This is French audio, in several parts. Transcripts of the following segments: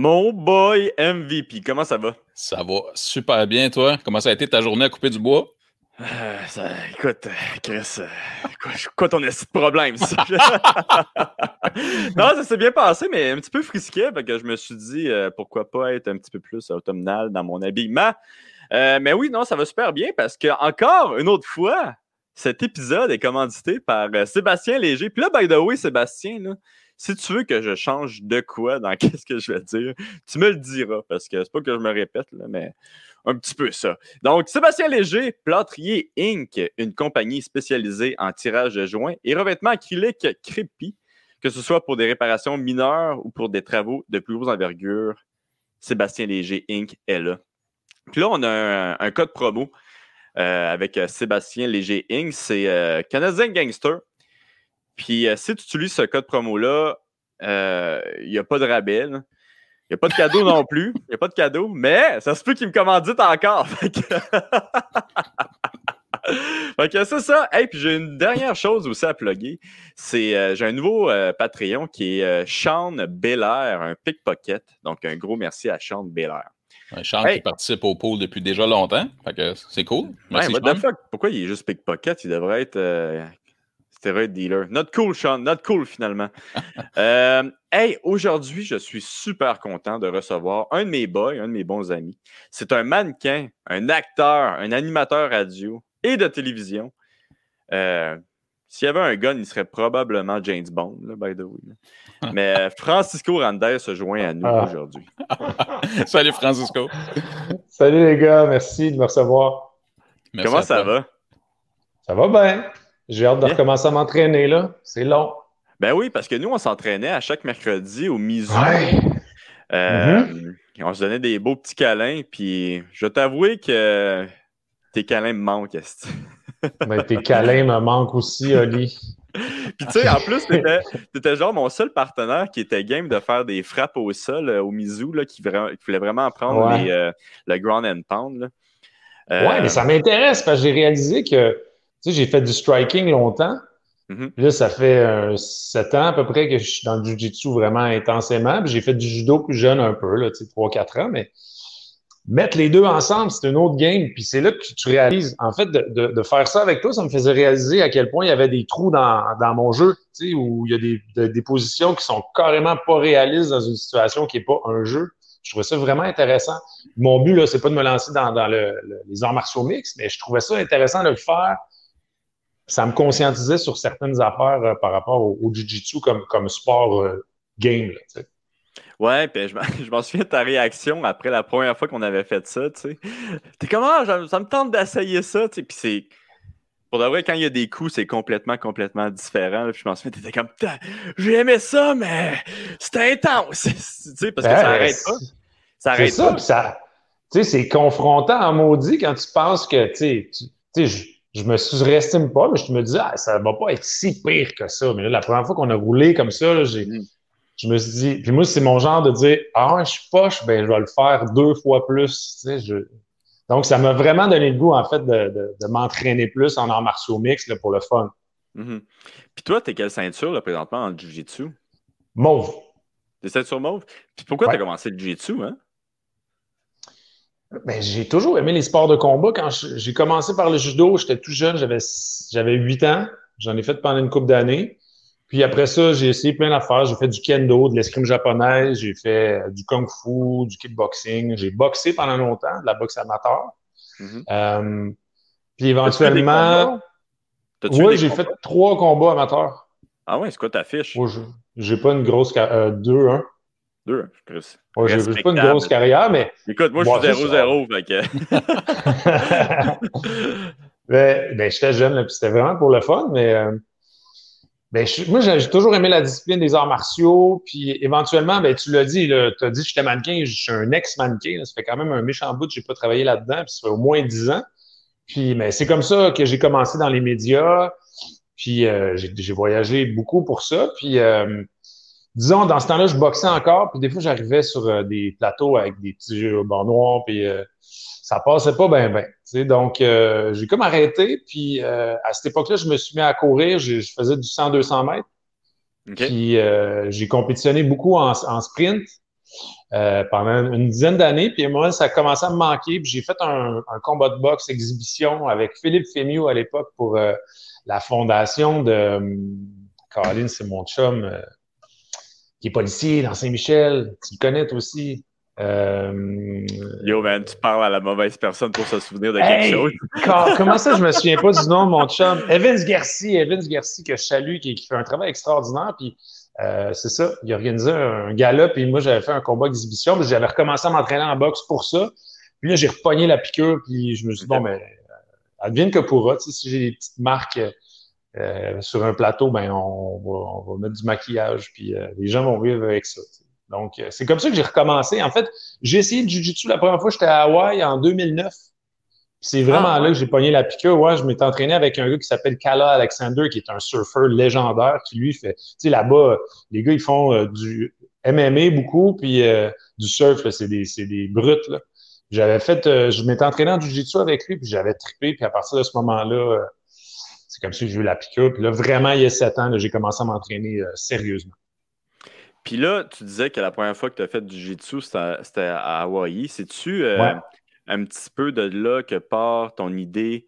Mon boy MVP, comment ça va? Ça va super bien, toi. Comment ça a été ta journée à couper du bois? Euh, ça, écoute, Chris, euh, quoi, quoi, ton problème, ça? non, ça s'est bien passé, mais un petit peu frisqué, parce que je me suis dit euh, pourquoi pas être un petit peu plus automnal dans mon habillement. mais oui, non, ça va super bien parce que encore une autre fois, cet épisode est commandité par Sébastien Léger. Puis là, by the way, Sébastien, si tu veux que je change de quoi dans qu'est-ce que je vais dire, tu me le diras parce que c'est pas que je me répète, mais un petit peu ça. Donc, Sébastien Léger, Plâtrier Inc., une compagnie spécialisée en tirage de joints et revêtement acrylique crépi, que ce soit pour des réparations mineures ou pour des travaux de plus grosse envergure. Sébastien Léger Inc. est là. Puis là, on a un, code promo euh, avec euh, Sébastien Léger Inc. C'est euh, Canadien Gangster. Puis euh, si tu utilises ce code promo-là, euh, il n'y a pas de rabais. Il n'y a pas de cadeau non plus. Il n'y a pas de cadeau, mais ça se peut qu'il me commandite encore. fait que, c'est ça. Et puis j'ai une dernière chose aussi à plugger. C'est euh, j'ai un nouveau Patreon qui est Sean Belair, un pickpocket. Donc un gros merci à Sean Belair. Un Sean qui participe au pool depuis déjà longtemps. C'est cool. Merci, Pourquoi il est juste pickpocket? Il devrait être Stéroid dealer. Not cool, Sean. Not cool, finalement. euh, hey, aujourd'hui, je suis super content de recevoir un de mes boys, un de mes bons amis. C'est un mannequin, un acteur, un animateur radio et de télévision. Euh, S'il y avait un gun, il serait probablement James Bond, by the way. Mais euh, Francisco Randez se joint à nous ah. aujourd'hui. Salut Francisco. Salut les gars, merci de me recevoir. Comment ça va? Ça va bien. J'ai hâte de recommencer à m'entraîner, là. C'est long. Ben oui, parce que nous, on s'entraînait à chaque mercredi au Mizu. Euh, mm-hmm. On se donnait des beaux petits câlins, puis je vais t'avouer que tes câlins me manquent. Ben, tes câlins me manquent aussi, Oli. puis tu sais, en plus, t'étais genre mon seul partenaire qui était game de faire des frappes au sol euh, au Mizu, là, qui, voulait vraiment prendre euh, le ground and pound. Là. ouais, mais ça m'intéresse parce que j'ai réalisé que tu sais, j'ai fait du striking longtemps. Mm-hmm. Là, ça fait euh, sept ans à peu près que je suis dans le jiu-jitsu vraiment intensément. Puis j'ai fait du judo plus jeune un peu, là, tu sais, trois, quatre ans. Mais mettre les deux ensemble, c'est une autre game. Puis c'est là que tu réalises. En fait, de, de, de, faire ça avec toi, ça me faisait réaliser à quel point il y avait des trous dans, dans mon jeu, tu sais, où il y a des, des positions qui sont carrément pas réalistes dans une situation qui est pas un jeu. Je trouvais ça vraiment intéressant. Mon but, là, c'est pas de me lancer dans, dans le, les arts martiaux mix, mais je trouvais ça intéressant de le faire ça me conscientisait sur certaines affaires euh, par rapport au, Jiu-Jitsu comme, comme sport euh, game. Ouais, puis je m'en souviens de ta réaction après la première fois qu'on avait fait ça. Tu sais. T'es comment, ah, ça me tente d'essayer ça. Tu sais. Puis c'est. Pour de vrai, quand il y a des coups, c'est complètement, complètement différent. Puis je m'en souviens, t'étais comme, j'ai aimé ça, mais c'était intense. tu sais, parce que ça arrête pas. Ça arrête ça, pas. Ça, tu sais, c'est confrontant en maudit quand tu penses que, tu sais, je me surestime pas, mais je me dis, ah, ça va pas être si pire que ça. Mais là, la première fois qu'on a roulé comme ça, mm. Je me suis dit, puis moi, c'est mon genre de dire, ah, je suis poche, ben, je vais le faire deux fois plus. Donc, ça m'a vraiment donné le goût, en fait, de, m'entraîner plus en arts martiaux mix pour le fun. Mm-hmm. Puis toi, t'es quelle ceinture, là, présentement, en Jiu-Jitsu? Mauve. T'es ceinture mauve? Puis pourquoi tu as commencé le Jiu-Jitsu, hein? Ben, j'ai toujours aimé les sports de combat. Quand j'ai commencé par le judo, j'étais tout jeune, j'avais, j'avais 8 ans. J'en ai fait pendant une couple d'années. Puis après ça, j'ai essayé plein d'affaires. J'ai fait du kendo, de l'escrime japonaise, j'ai fait du kung fu, du kickboxing. J'ai boxé pendant longtemps, de la boxe amateur. Mm-hmm. euh, puis éventuellement. Oui, j'ai fait trois combats amateurs. Ah ouais, c'est quoi ta fiche? j'ai pas une grosse. Euh, deux, hein. Deux, Chris. Ouais, j'ai pas une grosse carrière, mais. Écoute, moi, je suis 0-0. ben, ben j'étais jeune, puis c'était vraiment pour le fun, mais. Euh, ben, moi, j'ai toujours aimé la discipline des arts martiaux, puis éventuellement, ben, tu l'as dit, tu as dit que j'étais mannequin, je suis un ex-mannequin, ça fait quand même un méchant bout que j'ai pas travaillé là-dedans, puis ça fait au moins dix ans. Puis, mais c'est comme ça que j'ai commencé dans les médias, puis euh, j'ai voyagé beaucoup pour ça, puis euh, disons, dans ce temps-là, je boxais encore, puis des fois, j'arrivais sur euh, des plateaux avec des petits jeux au noirs, puis euh, ça passait pas bien, bien. Donc, euh, j'ai comme arrêté, puis à cette époque-là, je me suis mis à courir, je, faisais du 100-200 mètres. Puis j'ai compétitionné beaucoup en, sprint pendant une dizaine d'années. Puis moi, ça a commencé à me manquer. Puis j'ai fait un, combat de boxe exhibition avec Philippe Fémieux à l'époque pour la fondation de Caroline, c'est mon chum qui est policier dans Saint-Michel. Tu le connais aussi. Euh... Yo, man, tu parles à la mauvaise personne pour se souvenir de quelque chose. comment ça, je me souviens pas du nom de mon chum? Evans Garcia, Evans Garcia, que je salue, qui, fait un travail extraordinaire. Puis, euh, c'est ça, il a organisé un, gala, puis moi, j'avais fait un combat d'exhibition, puis j'avais recommencé à m'entraîner en boxe pour ça. Puis là, j'ai repogné la piqûre, puis je me suis dit, bon, mais euh, advienne que pourra. Tu sais, si j'ai des petites marques euh, sur un plateau, ben, on va, on va mettre du maquillage, puis euh, les gens vont vivre avec ça. Donc, euh, c'est comme ça que j'ai recommencé. En fait, j'ai essayé le Jiu-Jitsu la première fois, j'étais à Hawaï en 2009. C'est vraiment ah, là que j'ai pogné la piqûre. Ouais, je m'étais entraîné avec un gars qui s'appelle Kala Alexander, qui est un surfeur légendaire, qui lui fait, tu sais, là-bas, les gars, ils font du MMA beaucoup, puis du surf, c'est des, des brutes, là. J'avais fait, je m'étais entraîné en Jiu-Jitsu avec lui, puis j'avais trippé, puis à partir de ce moment-là, c'est comme ça que j'ai eu la piqûre. Puis là, vraiment, il y a sept ans, j'ai commencé à m'entraîner euh, sérieusement. Puis là, tu disais que la première fois que tu as fait du jiu-jitsu, c'était à Hawaï. C'est-tu euh, un petit peu de là que part ton idée,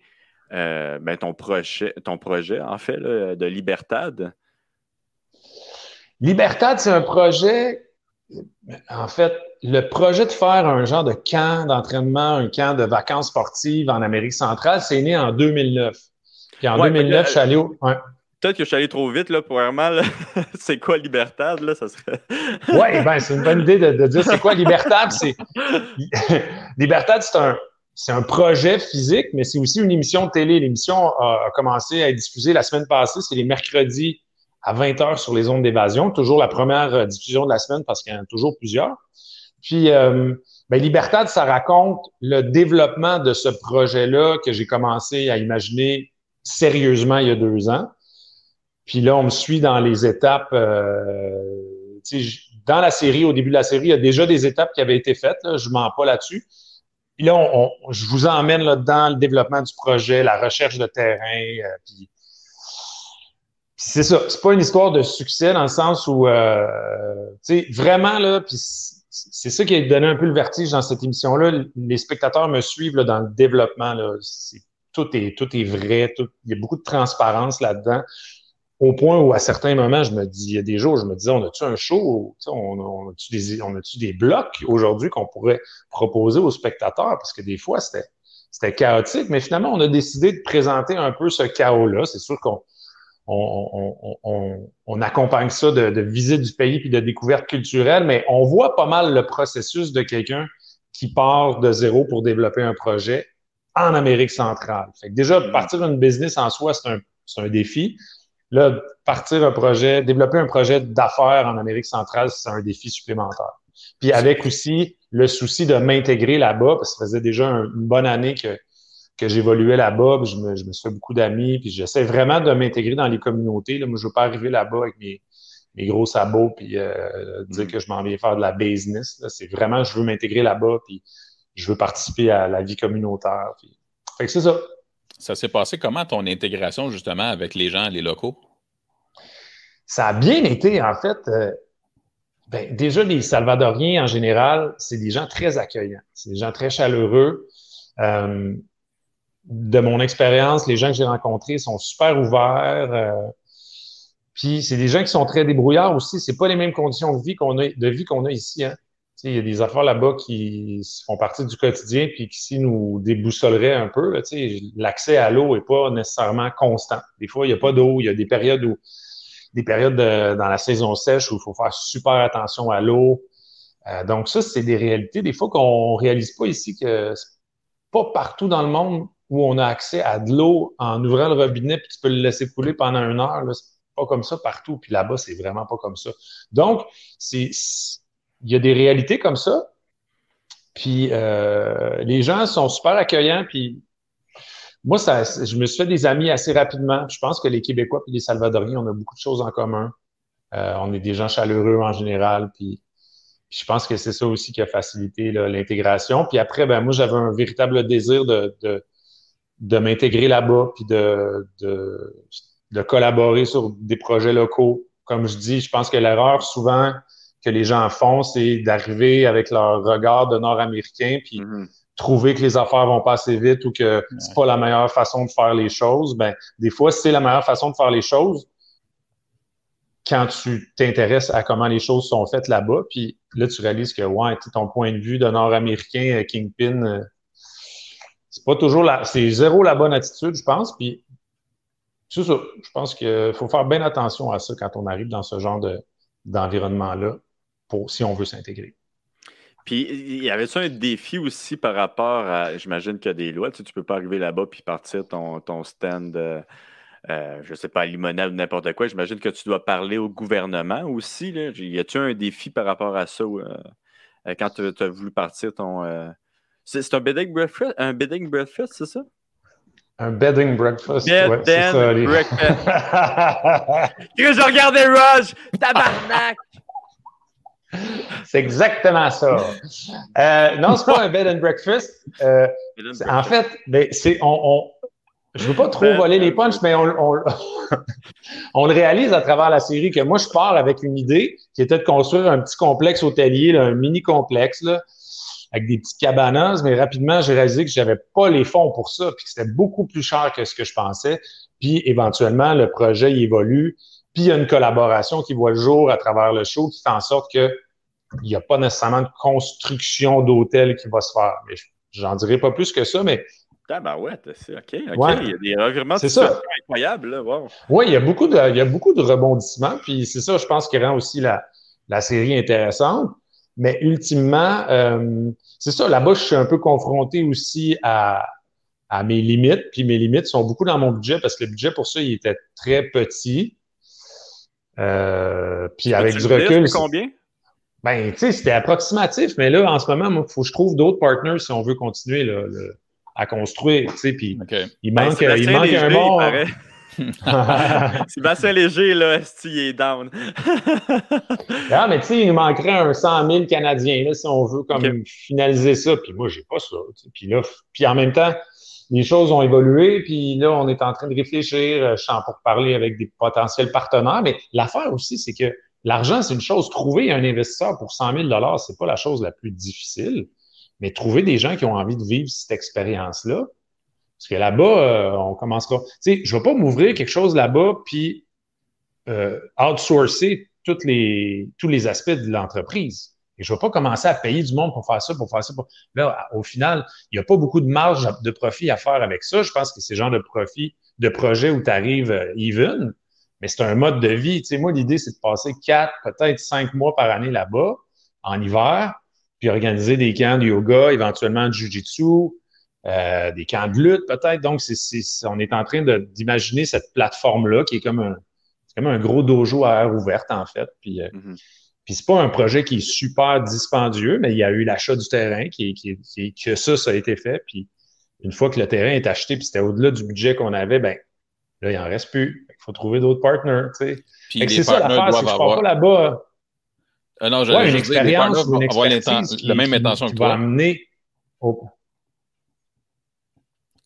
euh, ben, ton, projet, ton projet, en fait, de Libertad? Libertad, c'est un projet, en fait, le projet de faire un genre de camp d'entraînement, un camp de vacances sportives en Amérique centrale, c'est né en 2009. Puis en 2009, je suis allé au. Peut-être que je suis allé trop vite là, pour vraiment. c'est quoi Libertad? Là, ça serait... oui, ben, c'est une bonne idée de, dire c'est quoi Libertad. C'est... Libertad, c'est un, c'est un projet physique, mais c'est aussi une émission de télé. L'émission a, commencé à être diffusée la semaine passée. C'est les mercredis à 20h sur les ondes d'évasion. Toujours la première euh, diffusion de la semaine parce qu'il y en a toujours plusieurs. Puis, euh, ben, Libertad, ça raconte le développement de ce projet-là que j'ai commencé à imaginer sérieusement il y a deux ans. Puis là, on me suit dans les étapes. Euh, dans la série, au début de la série, il y a déjà des étapes qui avaient été faites. Je ne mens pas là-dessus. Puis là, je vous emmène dans le développement du projet, la recherche de terrain. Euh, puis, c'est ça. C'est pas une histoire de succès dans le sens où, euh, vraiment c'est ça qui a donné un peu le vertige dans cette émission-là. Les spectateurs me suivent dans le développement. Tout est vrai, il y a beaucoup de transparence là-dedans. Au point où, à certains moments, je me dis, il y a des jours, je me disais, on a-tu un show, on, on a-tu des, on a-tu des blocs aujourd'hui qu'on pourrait proposer aux spectateurs? Parce que des fois, c'était, c'était chaotique, mais finalement, on a décidé de présenter un peu ce chaos-là. C'est sûr qu'on on, on, on, accompagne ça de, de visite du pays puis de découverte culturelle, mais on voit pas mal le processus de quelqu'un qui part de zéro pour développer un projet en Amérique centrale. Fait déjà, mm. partir d'une business en soi, c'est un, un, défi. Là, partir un projet, développer un projet d'affaires en Amérique centrale, c'est un défi supplémentaire. Puis avec aussi le souci de m'intégrer là-bas, parce que ça faisait déjà une bonne année que, que j'évoluais là-bas, je me, je me suis fait beaucoup d'amis, puis j'essaie vraiment de m'intégrer dans les communautés. Là. Moi, je veux pas arriver là-bas avec mes, mes gros sabots, puis euh, dire mm. que je m'en viens faire de la business. C'est vraiment, je veux m'intégrer là-bas, puis je veux participer à la vie communautaire. Fait que c'est ça. Ça s'est passé comment ton intégration justement avec les gens, les locaux? Ça a bien été, en fait. Euh, ben, déjà, les Salvadoriens, en général, c'est des gens très accueillants. C'est des gens très chaleureux. Euh, de mon expérience, les gens que j'ai rencontrés sont super ouverts. Euh, puis c'est des gens qui sont très débrouillards aussi. C'est pas les mêmes conditions de vie qu'on a, de a ici. Hein il y a des affaires là-bas qui font partie du quotidien puis qui si nous déboussoleraient un peu. L'accès à l'eau n'est pas nécessairement constant. Des fois, il n'y a pas d'eau. Il y a des périodes où des périodes dans la saison sèche où il faut faire super attention à l'eau. Euh, donc, ça, c'est des réalités. Des fois qu'on réalise pas ici que c'est pas partout dans le monde où on a accès à de l'eau en ouvrant le robinet puis tu peux le laisser couler pendant une heure. C'est pas comme ça partout. Puis là-bas, c'est vraiment pas comme ça. Donc, c'est il y a des réalités comme ça. Puis euh, les gens sont super accueillants. Puis moi, ça, je me suis fait des amis assez rapidement. Je pense que les Québécois et les Salvadoriens, on a beaucoup de choses en commun. Euh, on est des gens chaleureux en général. Puis, je pense que c'est ça aussi qui a facilité l'intégration. Puis après, ben moi, j'avais un véritable désir de, m'intégrer là-bas, puis de collaborer sur des projets locaux comme je dis, je pense que l'erreur souvent que les gens font, c'est d'arriver avec leur regard de Nord-Américain, puis mm-hmm. trouver que les affaires vont pas assez vite ou que c'est pas la meilleure façon de faire les choses. Ben, des fois, c'est la meilleure façon de faire les choses quand tu t'intéresses à comment les choses sont faites là-bas, puis là, tu réalises que, ouais, ton point de vue de Nord-Américain, euh, Kingpin, euh, c'est pas toujours la, c'est zéro la bonne attitude, je pense, puis c'est ça. Je pense qu'il faut faire bien attention à ça quand on arrive dans ce genre de, d'environnement-là, pour, si on veut s'intégrer. Puis, il y avait-tu un défi aussi par rapport à, j'imagine qu'il y a des lois, tu sais, tu peux pas arriver là-bas puis partir ton, ton stand euh, euh, je ne sais pas, limonade ou n'importe quoi. J'imagine que tu dois parler au gouvernement aussi. Là. Y a-tu un défi par rapport à ça euh, quand tu as voulu partir ton. C'est un bedding breakfast, un bedding breakfast, c'est ça? Un bedding breakfast. Bed ouais, ça, breakfast. je regardais Raj, tabarnak! C'est exactement ça. Euh, non, c'est pas un bed and breakfast. en fait, ben, c'est on, je veux pas trop ben, voler les punchs, mais on, on, le réalise à travers la série que moi, je pars avec une idée qui était de construire un petit complexe hôtelier, un mini complexe, là, avec des petites cabanas, mais rapidement, j'ai réalisé que j'avais pas les fonds pour ça, puis que c'était beaucoup plus cher que ce que je pensais. Puis éventuellement, le projet il évolue, puis il y a une collaboration qui voit le jour à travers le show qui fait en sorte que il n'y a pas nécessairement de construction d'hôtel qui va se faire. Mais j'en dirai pas plus que ça, mais ben ouais, c'est OK. Il y a des revirements incroyables. Là. Oui, il y, a beaucoup de, il y a beaucoup de rebondissements. Puis c'est ça, je pense, qui rend aussi la, la série intéressante. Mais ultimement, euh, c'est ça, là-bas, je suis un peu confronté aussi à, à mes limites. Puis mes limites sont beaucoup dans mon budget parce que le budget pour ça, il était très petit. Euh, puis avec du recul. combien? Ben, tu sais, c'était approximatif, mais là, en ce moment, il faut que je trouve d'autres partners si on veut continuer là, le, à construire, tu sais, puis il ben, manque, il manque un bon... Sébastien Léger, là, il est down? ah, mais tu sais, il manquerait un 100 000 Canadiens, là, si on veut comme finaliser ça. Puis moi, j'ai pas ça. Puis là, puis en même temps, les choses ont évolué, puis là, on est en train de réfléchir. Euh, je suis en pour parler avec des potentiels partenaires. Mais l'affaire aussi, c'est que l'argent, c'est une chose. Trouver un investisseur pour 100 000 c'est pas la chose la plus difficile mais trouver des gens qui ont envie de vivre cette expérience-là. Parce que là-bas, euh, on commencera. Tu sais, je ne vais pas m'ouvrir quelque chose là-bas puis euh, outsourcer les, tous les aspects de l'entreprise. Et je ne vais pas commencer à payer du monde pour faire ça, pour faire ça. Au final, il n'y a pas beaucoup de marge de profit à faire avec ça. Je pense que c'est le genre de profit, de projet où tu arrives euh, even, mais c'est un mode de vie. Moi, l'idée, c'est de passer quatre, peut-être cinq mois par année là-bas, en hiver, puis organiser des camps de yoga, éventuellement de jujitsu, euh, des camps de lutte peut-être. Donc, on est en train d'imaginer cette plateforme-là qui est comme un, comme un gros dojo à air ouverte, en fait. Puis, euh, mm-hmm. Puis c'est pas un projet qui est super dispendieux, mais il y a eu l'achat du terrain qui, qui, qui, que ça, ça a été fait. Puis une fois que le terrain est acheté, puis c'était au-delà du budget qu'on avait, ben là, il en reste plus. Il faut trouver d'autres partners, tu sais. c'est ça l'affaire, c'est que je pars pas là-bas euh, non, je, ouais, une expérience une avoir la même intention que toi. Va amener au...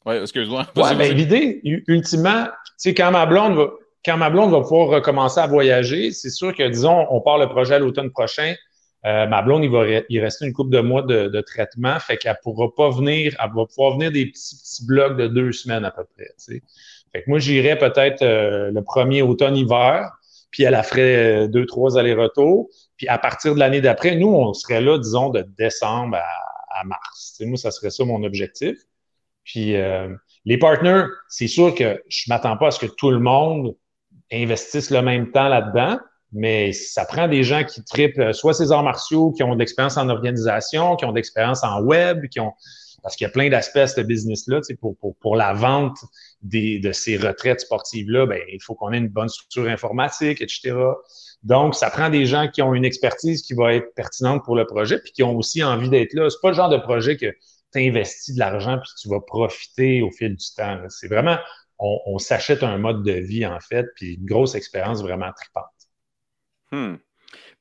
Oui, excuse-moi. Ouais, ben, l'idée, ultimement, tu sais, quand ma blonde va, quand ma blonde va pouvoir recommencer à voyager, c'est sûr que, disons, on part le projet à l'automne prochain, euh, ma blonde, il va y rester une couple de mois de, de traitement, fait qu'elle pourra pas venir, elle va pouvoir venir des petits, petits blocs de deux semaines à peu près. Fait que moi, j'irai peut-être euh, le premier automne-hiver, puis elle a ferait euh, deux, trois allers-retours. Puis à partir de l'année d'après, nous, on serait là, disons, de décembre à, mars. moi, ça serait ça mon objectif. Puis euh, les partners, c'est sûr que je m'attends pas à ce que tout le monde investisse le même temps là-dedans, mais ça prend des gens qui tripent euh, soit ces arts martiaux, qui ont de l'expérience en organisation, qui ont de l'expérience en web, qui ont parce qu'il y a plein d'aspects à ce business-là. Pour, la vente de ces retraites sportives-là, ben, il faut qu'on ait une bonne structure informatique, etc. Donc, ça prend des gens qui ont une expertise qui va être pertinente pour le projet, puis qui ont aussi envie d'être là. C'est pas le genre de projet que tu investis de l'argent puis tu vas profiter au fil du temps. C'est vraiment, on, s'achète un mode de vie, en fait, puis une grosse expérience vraiment tripante. Hmm.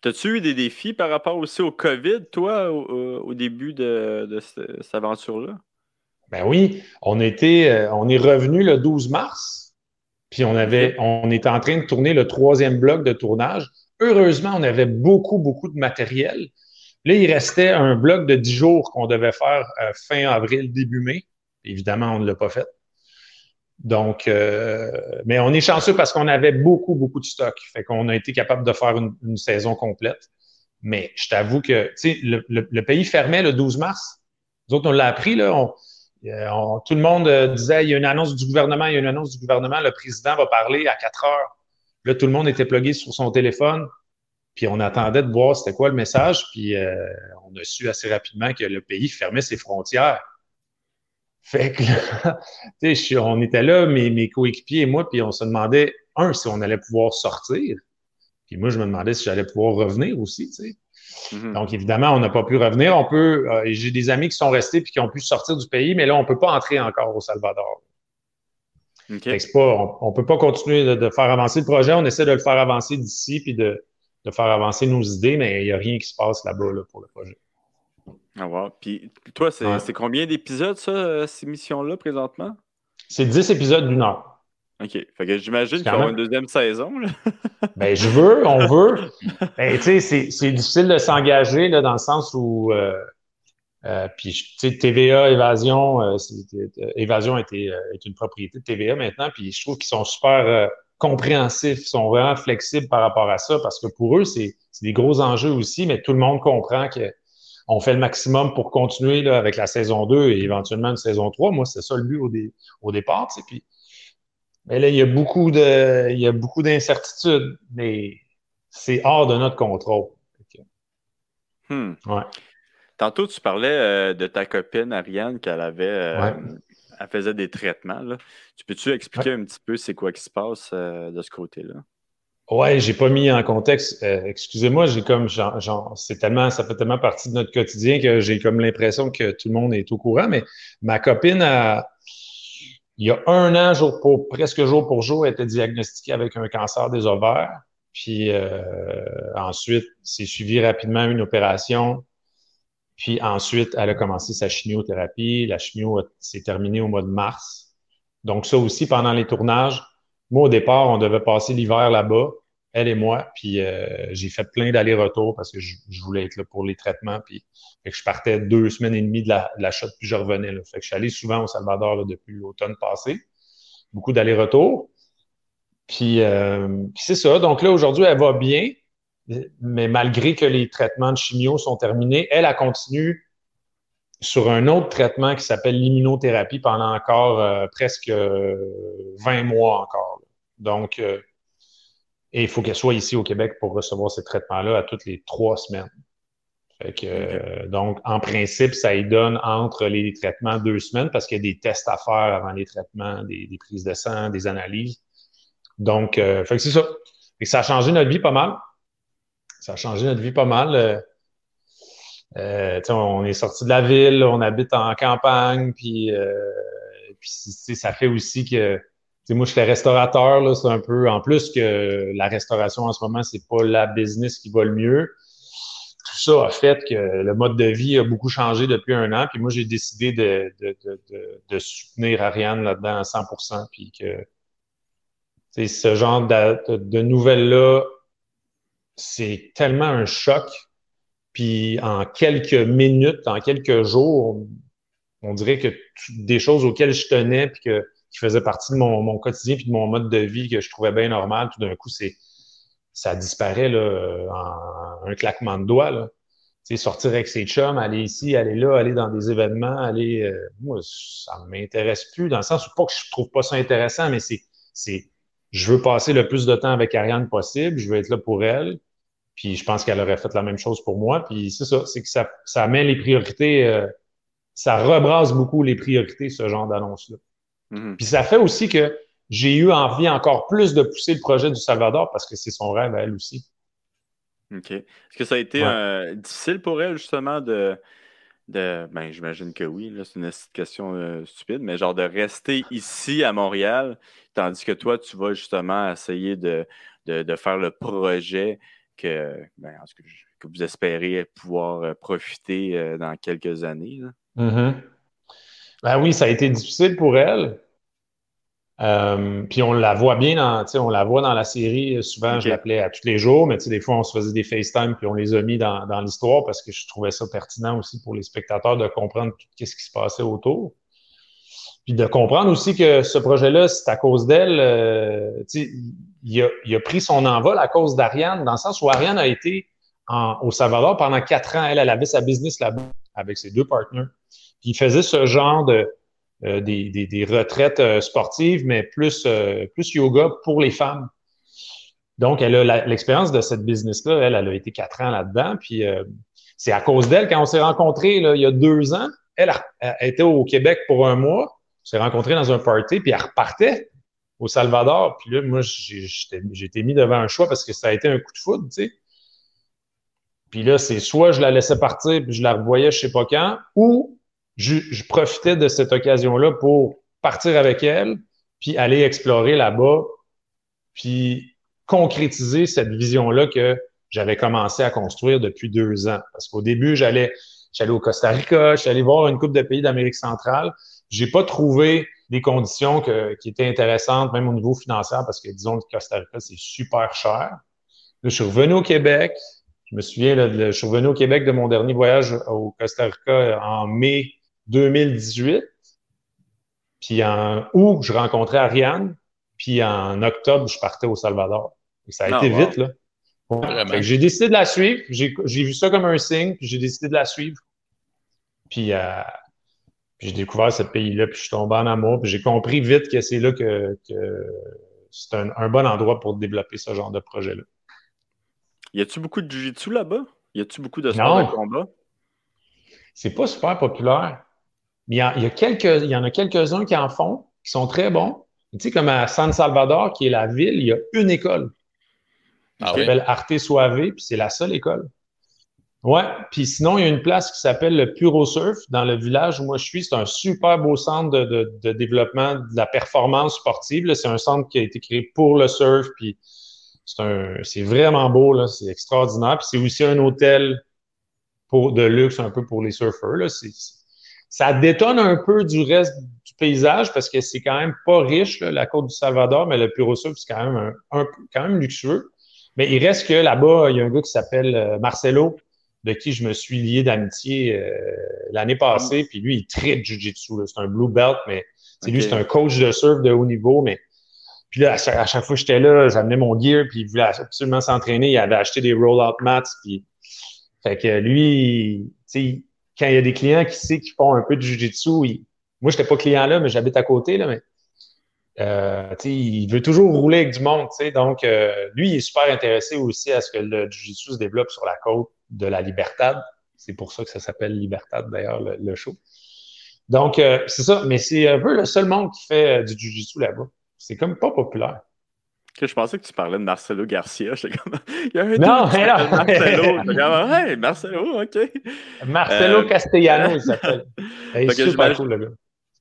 T'as-tu eu des défis par rapport aussi au COVID, toi, au, début de, cette, aventure-là? Ben oui, on, était, euh, on est revenu le 12 mars. Puis on avait, on était en train de tourner le troisième bloc de tournage. Heureusement, on avait beaucoup, beaucoup de matériel. Là, il restait un bloc de 10 jours qu'on devait faire euh, fin avril, début mai. Évidemment, on ne l'a pas fait. Donc, euh, mais on est chanceux parce qu'on avait beaucoup, beaucoup de stock. Fait qu'on a été capable de faire une, saison complète. Mais je t'avoue que, tu le, pays fermait le 12 mars. Nous autres, on l'a appris, là. Euh, tout le monde disait, il y a une annonce du gouvernement, il y a une annonce du gouvernement, le président va parler à 4 heures. Là, tout le monde était plugué sur son téléphone. Puis on attendait de voir c'était quoi le message. Puis euh, on a su assez rapidement que le pays fermait ses frontières. Fait que tu sais, on était là, mes, mes coéquipiers et moi, puis on se demandait, un, si on allait pouvoir sortir. Puis moi, je me demandais si j'allais pouvoir revenir aussi, tu sais. Mm-hmm. Donc, évidemment, on n'a pas pu revenir. On peut, euh, j'ai des amis qui sont restés puis qui ont pu sortir du pays, mais là, on ne peut pas entrer encore au Salvador. Pas, on ne peut pas continuer de, faire avancer le projet. On essaie de le faire avancer d'ici puis de, faire avancer nos idées, mais il n'y a rien qui se passe là-bas pour le projet. Ah Puis toi, c'est combien d'épisodes, ça, euh, ces missions-là, présentement? C'est 10 épisodes d'une heure. OK. Fait que j'imagine qu'il y aura une deuxième saison. ben, je veux, on veut. ben, tu sais, c'est difficile de s'engager dans le sens où euh, euh, puis, tu sais, TVA, Évasion, euh, Évasion euh, est une propriété de TVA maintenant, puis je trouve qu'ils sont super compréhensifs, ils sont vraiment flexibles par rapport à ça, parce que pour eux, c'est des gros enjeux aussi, mais tout le monde comprend qu'on fait le maximum pour continuer là, avec la saison 2 et éventuellement une saison 3. Moi, c'est ça le but au, au départ, tu sais, puis mais là, il y a beaucoup de, il y a beaucoup d'incertitudes, mais c'est hors de notre contrôle. Hmm. Ouais. Tantôt, tu parlais euh, de ta copine Ariane qu'elle avait. Euh, elle faisait des traitements. Tu peux-tu expliquer un petit peu c'est quoi qui se passe euh, de ce côté-là? Ouais, j'ai pas mis en contexte. Excusez-moi, j'ai comme c'est tellement, ça fait tellement partie de notre quotidien que j'ai comme l'impression que tout le monde est au courant. Mais ma copine a, il y a un an, jour pour, presque jour pour jour, était diagnostiquée avec un cancer des ovaires. Puis ensuite, c'est suivi rapidement une opération puis ensuite, elle a commencé sa chimiothérapie. La chimio s'est terminée au mois de mars. Donc ça aussi, pendant les tournages, moi au départ, on devait passer l'hiver là-bas, elle et moi. Puis euh, j'ai fait plein d'allers-retours parce que je, voulais être là pour les traitements. Puis que je partais deux semaines et demie de la, de puis je revenais. Fait que je suis allé souvent au Salvador depuis l'automne passé. Beaucoup d'allers-retours. Puis, euh, puis c'est ça. Donc là, aujourd'hui, elle va bien mais malgré que les traitements de chimio sont terminés, elle a continué sur un autre traitement qui s'appelle l'immunothérapie pendant encore euh, presque 20 euh, mois encore. Donc, et il faut qu'elle soit ici au Québec pour recevoir ces traitements-là à toutes les trois semaines. Fait que, donc, en principe, ça y donne entre les traitements deux semaines parce qu'il y a des tests à faire avant les traitements, des, prises de sang, des analyses. Donc, fait que c'est ça. Et ça a changé notre vie pas mal ça a changé notre vie pas mal. Euh, euh, on est sorti de la ville, on habite en campagne, puis, euh, puis ça fait aussi que moi, je suis restaurateur, là, c'est un peu, en plus que la restauration en ce moment, c'est pas la business qui va le mieux. Tout ça a fait que le mode de vie a beaucoup changé depuis un an. Puis moi, j'ai décidé de, de, de, de, soutenir Ariane là-dedans à 100 Puis que ce genre de, de nouvelles-là c'est tellement un choc. Puis en quelques minutes, en quelques jours, on, dirait que des choses auxquelles je tenais puis que, qui faisaient partie de mon, quotidien puis de mon mode de vie que je trouvais bien normal, tout d'un coup, c'est ça disparaît là, en un claquement de doigts. Là. sortir avec ses chums, aller ici, aller là, aller dans des événements, aller. Euh, moi, ça ne m'intéresse plus, dans le sens où pas que je trouve pas ça intéressant, mais c'est je veux passer le plus de temps avec Ariane possible, je veux être là pour elle. Puis je pense qu'elle aurait fait la même chose pour moi. Puis c'est ça, c'est que ça, ça met les priorités, euh, ça rebrasse beaucoup les priorités, ce genre d'annonce-là. Mm-hmm. Puis ça fait aussi que j'ai eu envie encore plus de pousser le projet du Salvador parce que c'est son rêve à elle aussi. OK. Est-ce que ça a été euh, difficile pour elle, justement, de, de, ben, j'imagine que oui, c'est une question euh, stupide, mais genre de rester ici à Montréal, tandis que toi, tu vas justement essayer de, faire le projet que, ben, que, vous espérez pouvoir euh, profiter euh, dans quelques années. Mm-hmm. Ben oui, ça a été difficile pour elle. Euh, puis on la voit bien dans, on la voit dans la série. Souvent, je l'appelais à tous les jours, mais des fois, on se faisait des FaceTime puis on les a mis dans, dans l'histoire parce que je trouvais ça pertinent aussi pour les spectateurs de comprendre qu'est-ce qui se passait autour. Puis de comprendre aussi que ce projet-là, c'est à cause d'elle. Euh, il, a, il a pris son envol à cause d'Ariane, dans le sens où Ariane a été en, au Salvador pendant quatre ans. Elle, elle avait sa business là-bas avec ses deux partenaires. Puis il faisait ce genre de euh, des, retraites euh, sportives, mais plus, euh, plus yoga pour les femmes. Donc, elle a l'expérience de cette business-là. Elle, elle a été quatre ans là-dedans. Puis, c'est à cause d'elle, quand on s'est rencontrés là, il y a deux ans, elle, était au Québec pour un mois. On s'est rencontrés dans un party, puis elle repartait au Salvador. Puis là, moi, j'ai été mis devant un choix parce que ça a été un coup de foudre, tu sais. Puis là, c'est soit je la laissais partir, puis je la revoyais je sais pas quand, ou je, profitais de cette occasion-là pour partir avec elle, puis aller explorer là-bas, puis concrétiser cette vision-là que j'avais commencé à construire depuis deux ans. Parce qu'au début, j'allais, au Costa Rica, j'allais voir une coupe de pays d'Amérique centrale. J'ai pas trouvé des conditions qui étaient intéressantes, même au niveau financier, parce que disons que Costa Rica, c'est super cher. Là, je suis revenu au Québec. Je me souviens, je suis revenu au Québec de mon dernier voyage au Costa Rica en mai 2018. Puis en août, je rencontrais Ariane. Puis en octobre, je partais au Salvador. ça a ah, été vite, là. j'ai décidé de la suivre. J'ai vu ça comme un signe, puis j'ai décidé de la suivre. Puis, euh, j'ai découvert ce pays-là, puis je suis tombé en amour. Puis j'ai compris vite que c'est là que, c'est un, bon endroit pour développer ce genre de projet-là. Y a-tu beaucoup de jiu-jitsu là-bas? Y a-tu beaucoup de sport de combat? C'est pas super populaire. Mais il y, a, quelques, il y en a quelques-uns qui en font, qui sont très bons. Tu sais, comme à San Salvador, qui est la ville, il y a une école. qui ah s'appelle Arte Suave, puis c'est la seule école. Ouais, puis sinon, il y a une place qui s'appelle le Puro Surf dans le village où moi je suis. C'est un super beau centre de, de, développement de la performance sportive. C'est un centre qui a été créé pour le surf, puis c'est vraiment beau, c'est extraordinaire. Puis c'est aussi un hôtel pour, de luxe un peu pour les surfeurs. Là ça détonne un peu du reste du paysage parce que c'est quand même pas riche, la côte du Salvador, mais le Puro Sud, c'est quand même un, quand même luxueux. Mais il reste que là-bas, il y a un gars qui s'appelle euh, Marcelo, de qui je me suis lié d'amitié euh, l'année passée. Puis lui, il traite Jiu-Jitsu. C'est un blue belt, mais c'est lui, c'est un coach de surf de haut niveau. Mais puis là, à chaque, fois que j'étais là, j'amenais mon gear, puis il voulait absolument s'entraîner. Il avait acheté des roll-out mats. Puis, fait que lui, tu sais, quand il y a des clients qui savent qu'ils font un peu de jujitsu, il... moi, je n'étais pas client là, mais j'habite à côté, là, mais euh, il veut toujours rouler avec du monde. Donc, euh, lui, il est super intéressé aussi à ce que le jujitsu se développe sur la côte de la Libertad. C'est pour ça que ça s'appelle Libertad, d'ailleurs, le, show. Donc, euh, c'est ça. Mais c'est un peu le seul monde qui fait euh, du jujitsu là-bas. C'est comme pas populaire je pensais que tu parlais de Marcelo Garcia. Comme... Il y a un non, Marcelo. comme, hey, Marcelo, OK. Marcelo euh... Castellano, il s'appelle. super cool, le gars.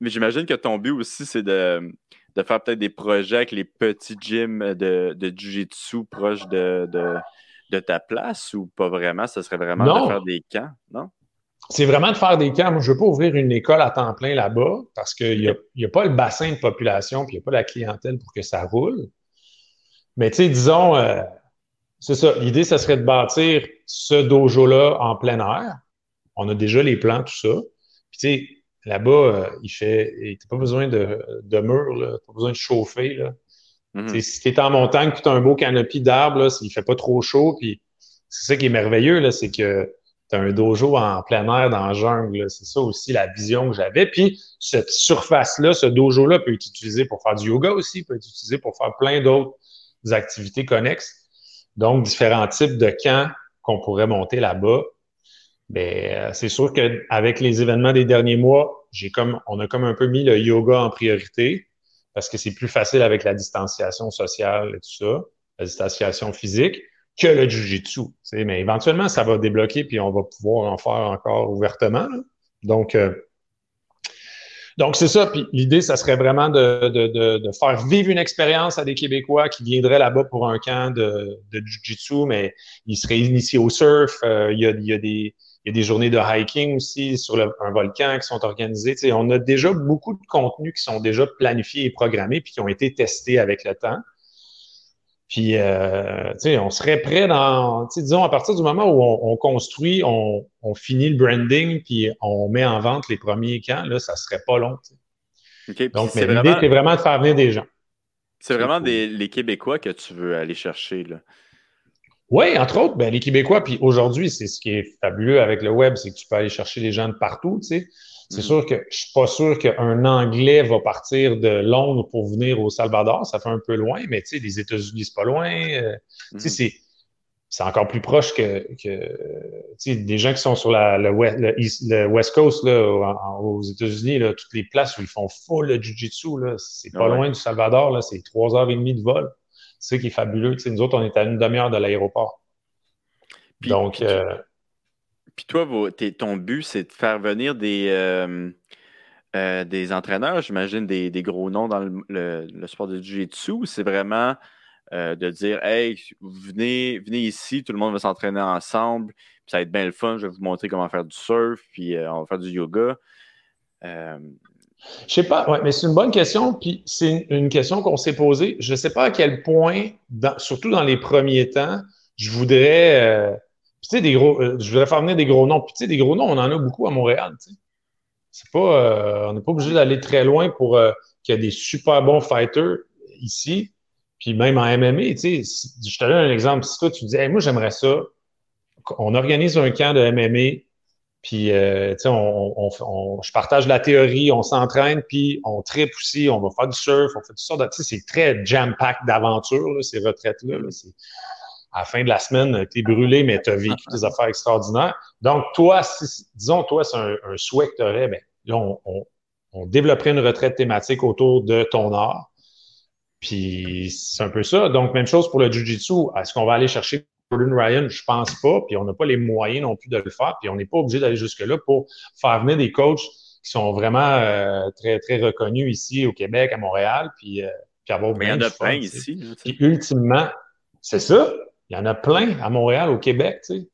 Mais j'imagine que ton but aussi, c'est de, de faire peut-être des projets avec les petits gyms de, de Jiu-Jitsu proches de, de, de, ta place ou pas vraiment? Ce serait vraiment de faire des camps, non? C'est vraiment de faire des camps. Moi, je ne veux pas ouvrir une école à temps plein là-bas parce qu'il n'y a, a, pas le bassin de population puis il n'y a pas la clientèle pour que ça roule. Mais tu sais, disons, euh, c'est ça. L'idée, ça serait de bâtir ce dojo-là en plein air. On a déjà les plans, tout ça. Puis tu sais, là-bas, euh, il fait, t'as pas besoin de, de mur, là, pas besoin de chauffer. Là. Mm-hmm. Si tu es en montagne, tu as un beau canopy d'arbres, il fait pas trop chaud. Puis c'est ça qui est merveilleux, là, c'est que tu as un dojo en plein air dans la jungle. C'est ça aussi la vision que j'avais. Puis cette surface-là, ce dojo-là peut être utilisé pour faire du yoga aussi, peut être utilisé pour faire plein d'autres activités connexes. Donc, différents types de camps qu'on pourrait monter là-bas. Mais ben, euh, c'est sûr qu'avec les événements des derniers mois, j'ai comme, on a comme un peu mis le yoga en priorité parce que c'est plus facile avec la distanciation sociale et tout ça, la distanciation physique, que le jujitsu. Mais éventuellement, ça va débloquer puis on va pouvoir en faire encore ouvertement. Donc, euh, donc, c'est ça. Puis l'idée, ça serait vraiment de, de, de, faire vivre une expérience à des Québécois qui viendraient là-bas pour un camp de, Jiu-Jitsu, mais ils seraient initiés au surf. Euh, il, y a, il, y a, des, il y a des journées de hiking aussi sur un volcan qui sont organisées. sais, on a déjà beaucoup de contenus qui sont déjà planifiés et programmés puis qui ont été testés avec le temps. Puis, euh, on serait prêt dans, disons, à partir du moment où on, construit, on, finit le branding, puis on met en vente les premiers camps, là, ça serait pas long. Donc, l'idée, vraiment... c'est vraiment de faire venir des gens. C'est vraiment des, les Québécois que tu veux aller chercher, là. Oui, entre autres, ben, les Québécois, puis aujourd'hui, c'est ce qui est fabuleux avec le web, c'est que tu peux aller chercher des gens de partout, tu sais. C'est mm. sûr que je suis pas sûr qu'un Anglais va partir de Londres pour venir au Salvador. Ça fait un peu loin, mais tu sais, les États-Unis, c'est pas loin. Euh, tu sais, mm. c'est encore plus proche que, que des gens qui sont sur la, le, West, Coast là, aux États-Unis, toutes les places où ils font full le Jiu-Jitsu, c'est pas loin du Salvador, c'est trois heures et demie de vol. C'est ça qui est fabuleux. sais, nous autres, on est à une demi-heure de l'aéroport. Donc, euh, puis toi, ton but, c'est de faire venir des, euh, euh, des entraîneurs, j'imagine des, gros noms dans le, sport de Jiu-Jitsu, ou c'est vraiment euh, de dire Hey, venez, venez ici, tout le monde va s'entraîner ensemble, puis ça va être bien le fun, je vais vous montrer comment faire du surf, puis on va faire du yoga. Je sais pas, ouais, mais c'est une bonne question, puis c'est une, question qu'on s'est posée. Je ne sais pas à quel point, surtout dans les premiers temps, je voudrais tu sais, des gros, euh, je voudrais faire venir des gros noms. Puis, tu sais, des gros noms, on en a beaucoup à Montréal. C'est pas, euh, on n'est pas obligé d'aller très loin pour euh, qu'il y ait des super bons fighters ici. Puis même en MMA, tu sais, je te donne un exemple. Si toi, tu dis, moi, j'aimerais ça, on organise un camp de MMA, puis, tu sais, on, je partage la théorie, on s'entraîne, puis on tripe aussi, on va faire du surf, on fait sortes de... Tu sais, c'est très jam-pack d'aventure, ces retraites-là. Là, à la fin de la semaine, tu es brûlé, mais tu as vécu des affaires extraordinaires. Donc, toi, disons, toi, c'est un, souhait que tu aurais, bien, là, on, développerait une retraite thématique autour de ton art. Puis c'est un peu ça. Donc, même chose pour le Jiu-Jitsu. Est-ce qu'on va aller chercher Gordon Ryan? Je pense pas. Puis on n'a pas les moyens non plus de le faire. Puis on n'est pas obligé d'aller jusque-là pour faire venir des coachs qui sont vraiment euh, très, très reconnus ici au Québec, à Montréal. Puis, euh, puis avoir Mais il y en a plein ici. Puis ultimement, c'est ça. Il y en a plein à Montréal, au Québec, tu sais.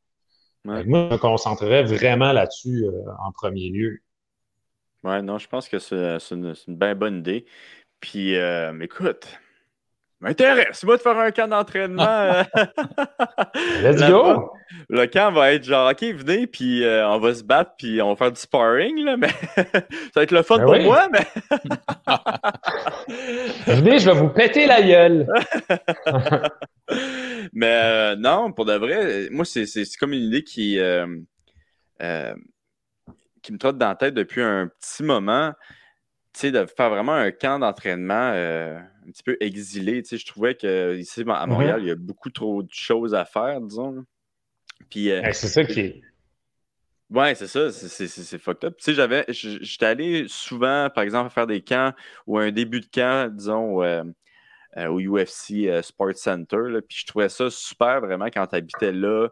Moi, je me concentrerais vraiment là-dessus euh, en premier lieu. Ouais, non, je pense que c'est une, bien bonne idée. Puis, euh, écoute, m'intéresse, moi, de faire un camp d'entraînement. Euh, Let's go! Le camp va être genre, OK, venez, puis on va se battre, puis on va faire du sparring, là, mais ça va être le fun ben pour moi, mais. venez, je vais vous péter la gueule. Mais euh, non, pour de vrai, moi, c'est comme une idée qui, euh, euh, qui me trotte dans la tête depuis un petit moment. Tu sais, de faire vraiment un camp d'entraînement un petit peu exilé. Tu sais, je trouvais qu'ici, à mhm. Montréal, il y a beaucoup trop de choses à faire, disons. Puis. c'est ça qui est. Ouais, c'est ça, c'est fucked up. Tu sais, j'avais, j'étais allé souvent, par exemple, faire des camps ou un début de camp, disons, euh, au UFC euh, Sports Center. puis je trouvais ça super vraiment quand tu habitais là.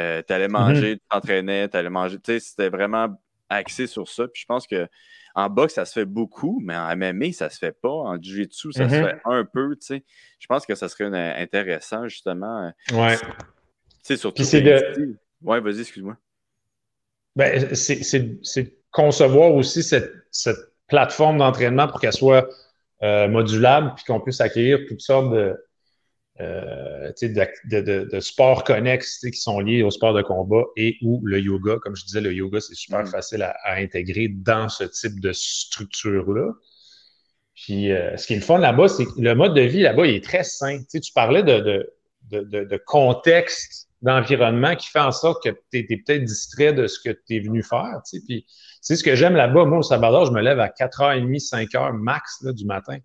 Euh, tu allais mhm. manger, tu t'entraînais, tu allais manger. Tu sais, c'était vraiment axé sur ça. Puis je pense que en boxe, ça se fait beaucoup, mais en MMA, ça se fait pas. En jiu-jitsu, ça se mhm. fait un peu, tu sais. Je pense que ça serait intéressant, justement. Ouais. Tu sais, surtout. c'est de... Ouais, vas-y, excuse-moi. Ben, c'est concevoir aussi cette, cette plateforme d'entraînement pour qu'elle soit euh, modulable, puis qu'on puisse accueillir toutes sortes de, euh, de, de, de, sports connexes qui sont liés au sport de combat et ou le yoga. Comme je disais, le yoga, c'est super mm. facile à, intégrer dans ce type de structure-là. Puis euh, ce qui est le fun là-bas, c'est que le mode de vie là-bas, il est très sain. Tu, tu parlais de, de, contexte d'environnement qui fait en sorte que tu es, peut-être distrait de ce que tu es venu faire. Tu sais, puis c'est ce que j'aime là-bas. Moi, au Salvador, je me lève à 4h30, 5h max là, du matin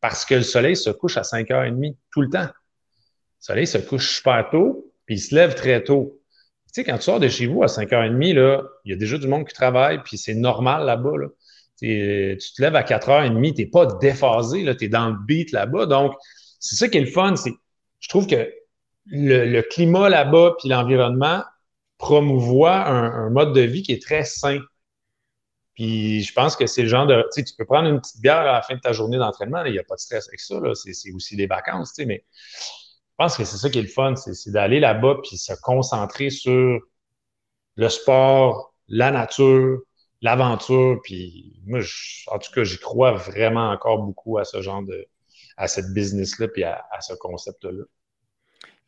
parce que le soleil se couche à 5h30 tout le temps. Le soleil se couche super tôt, puis il se lève très tôt. Tu sais, quand tu sors de chez vous à 5h30, là, il y a déjà du monde qui travaille, puis c'est normal là-bas. Là. Tu te lèves à 4h30, tu n'es pas déphasé, tu es dans le beat là-bas. Donc, c'est ça qui est le fun. C'est, je trouve que le, climat là-bas puis l'environnement promouvoit un, mode de vie qui est très sain. Puis je pense que c'est le genre de. Tu peux prendre une petite bière à la fin de ta journée d'entraînement, il n'y a pas de stress avec ça. C'est aussi des vacances, tu sais, mais pense que c'est ça qui est le fun, c'est d'aller là-bas puis se concentrer sur le sport, la nature, l'aventure. Puis moi, en tout cas, j'y crois vraiment encore beaucoup à ce genre de, à cette business-là, puis à, ce concept-là.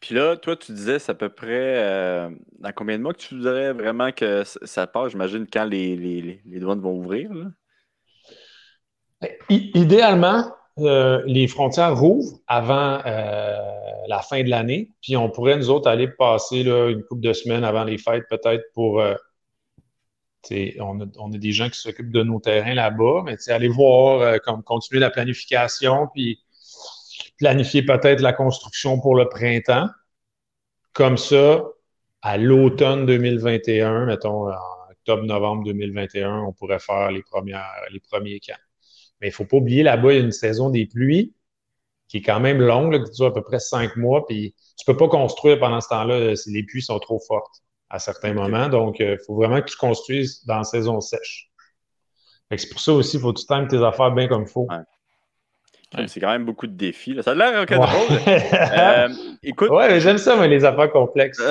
Puis là, toi, tu disais, c'est à peu près euh, dans combien de mois que tu voudrais vraiment que ça passe? J'imagine quand les, les, douanes vont ouvrir. Ben, idéalement, euh, les frontières rouvrent avant euh, la fin de l'année, puis on pourrait, nous autres, aller passer une couple de semaines avant les fêtes, peut-être pour. on a, on, a, des gens qui s'occupent de nos terrains là-bas, mais aller voir, comme continuer la planification, puis planifier peut-être la construction pour le printemps. Comme ça, à l'automne 2021, mettons en octobre-novembre 2021, on pourrait faire les, premières, les premiers camps. Mais il ne faut pas oublier, là-bas, il y a une saison des pluies qui est quand même longue, qui dure à peu près cinq mois. Puis tu ne peux pas construire pendant ce temps-là si les pluies sont trop fortes à certains moments. Donc, il faut vraiment que tu construises dans la saison sèche. C'est pour ça aussi, il faut que tu times tes affaires bien comme il faut. C'est quand même beaucoup de défis. Ça a l'air rock'n'roll. euh, écoute. Ouais, j'aime ça, mais les affaires complexes.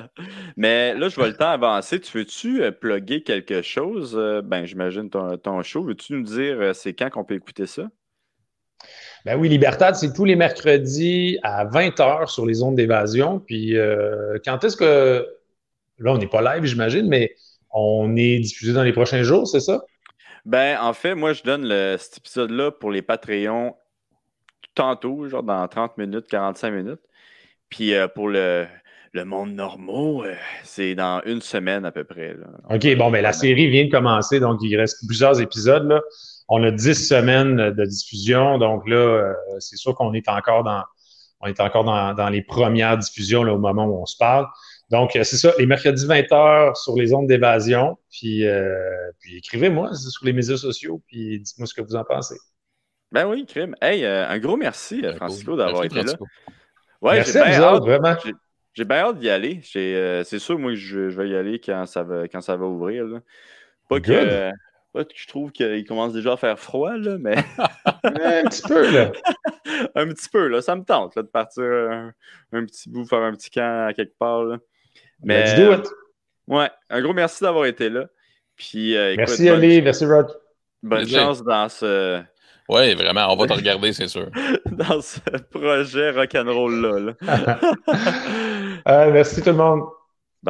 mais là, je vois le temps avancer. Tu veux-tu euh, plugger quelque chose? Euh, ben, j'imagine ton, ton, show. Veux-tu nous dire euh, c'est quand qu'on peut écouter ça? Ben oui, Libertad, c'est tous les mercredis à 20h sur les ondes d'évasion. Puis quand est-ce que. Là, on n'est pas live, j'imagine, mais on est diffusé dans les prochains jours, c'est ça? Ben, en fait, moi, je donne cet épisode-là pour les Patreons tantôt, genre dans 30 minutes, 45 minutes. Puis euh, pour le, le monde normaux, euh, c'est dans une semaine à peu près. OK, bon, mais la série vient de commencer, donc il reste plusieurs épisodes. Là. On a 10 semaines de diffusion, donc là, euh, c'est sûr qu'on est encore dans on est encore dans, dans les premières diffusions au moment où on se parle. Donc, c'est ça, les mercredis 20h sur les ondes d'évasion. Puis, puis écrivez-moi sur les médias sociaux, puis dites-moi ce que vous en pensez. Ben oui, crime. Hey, euh, un gros merci, euh, Francisco, d'avoir été là. Ouais, merci j'ai bien hâte, vraiment. J'ai bien hâte d'y aller. Euh, c'est sûr, moi, je, je, vais y aller quand ça va, quand ça va ouvrir. Pas que, pas que je trouve qu'il commence déjà à faire froid, là, mais. un petit peu, là. un petit peu, là. Ça me tente là, de partir un, petit bout, faire un petit camp à quelque part. Là. Mais, Let's do it. Ouais, un gros merci d'avoir été là. Puis, merci, Ali. Merci, Rod. Bonne chance dans ce oui, vraiment, on va te regarder, c'est sûr. Dans ce projet rock'n'roll-là. Euh, merci tout le monde.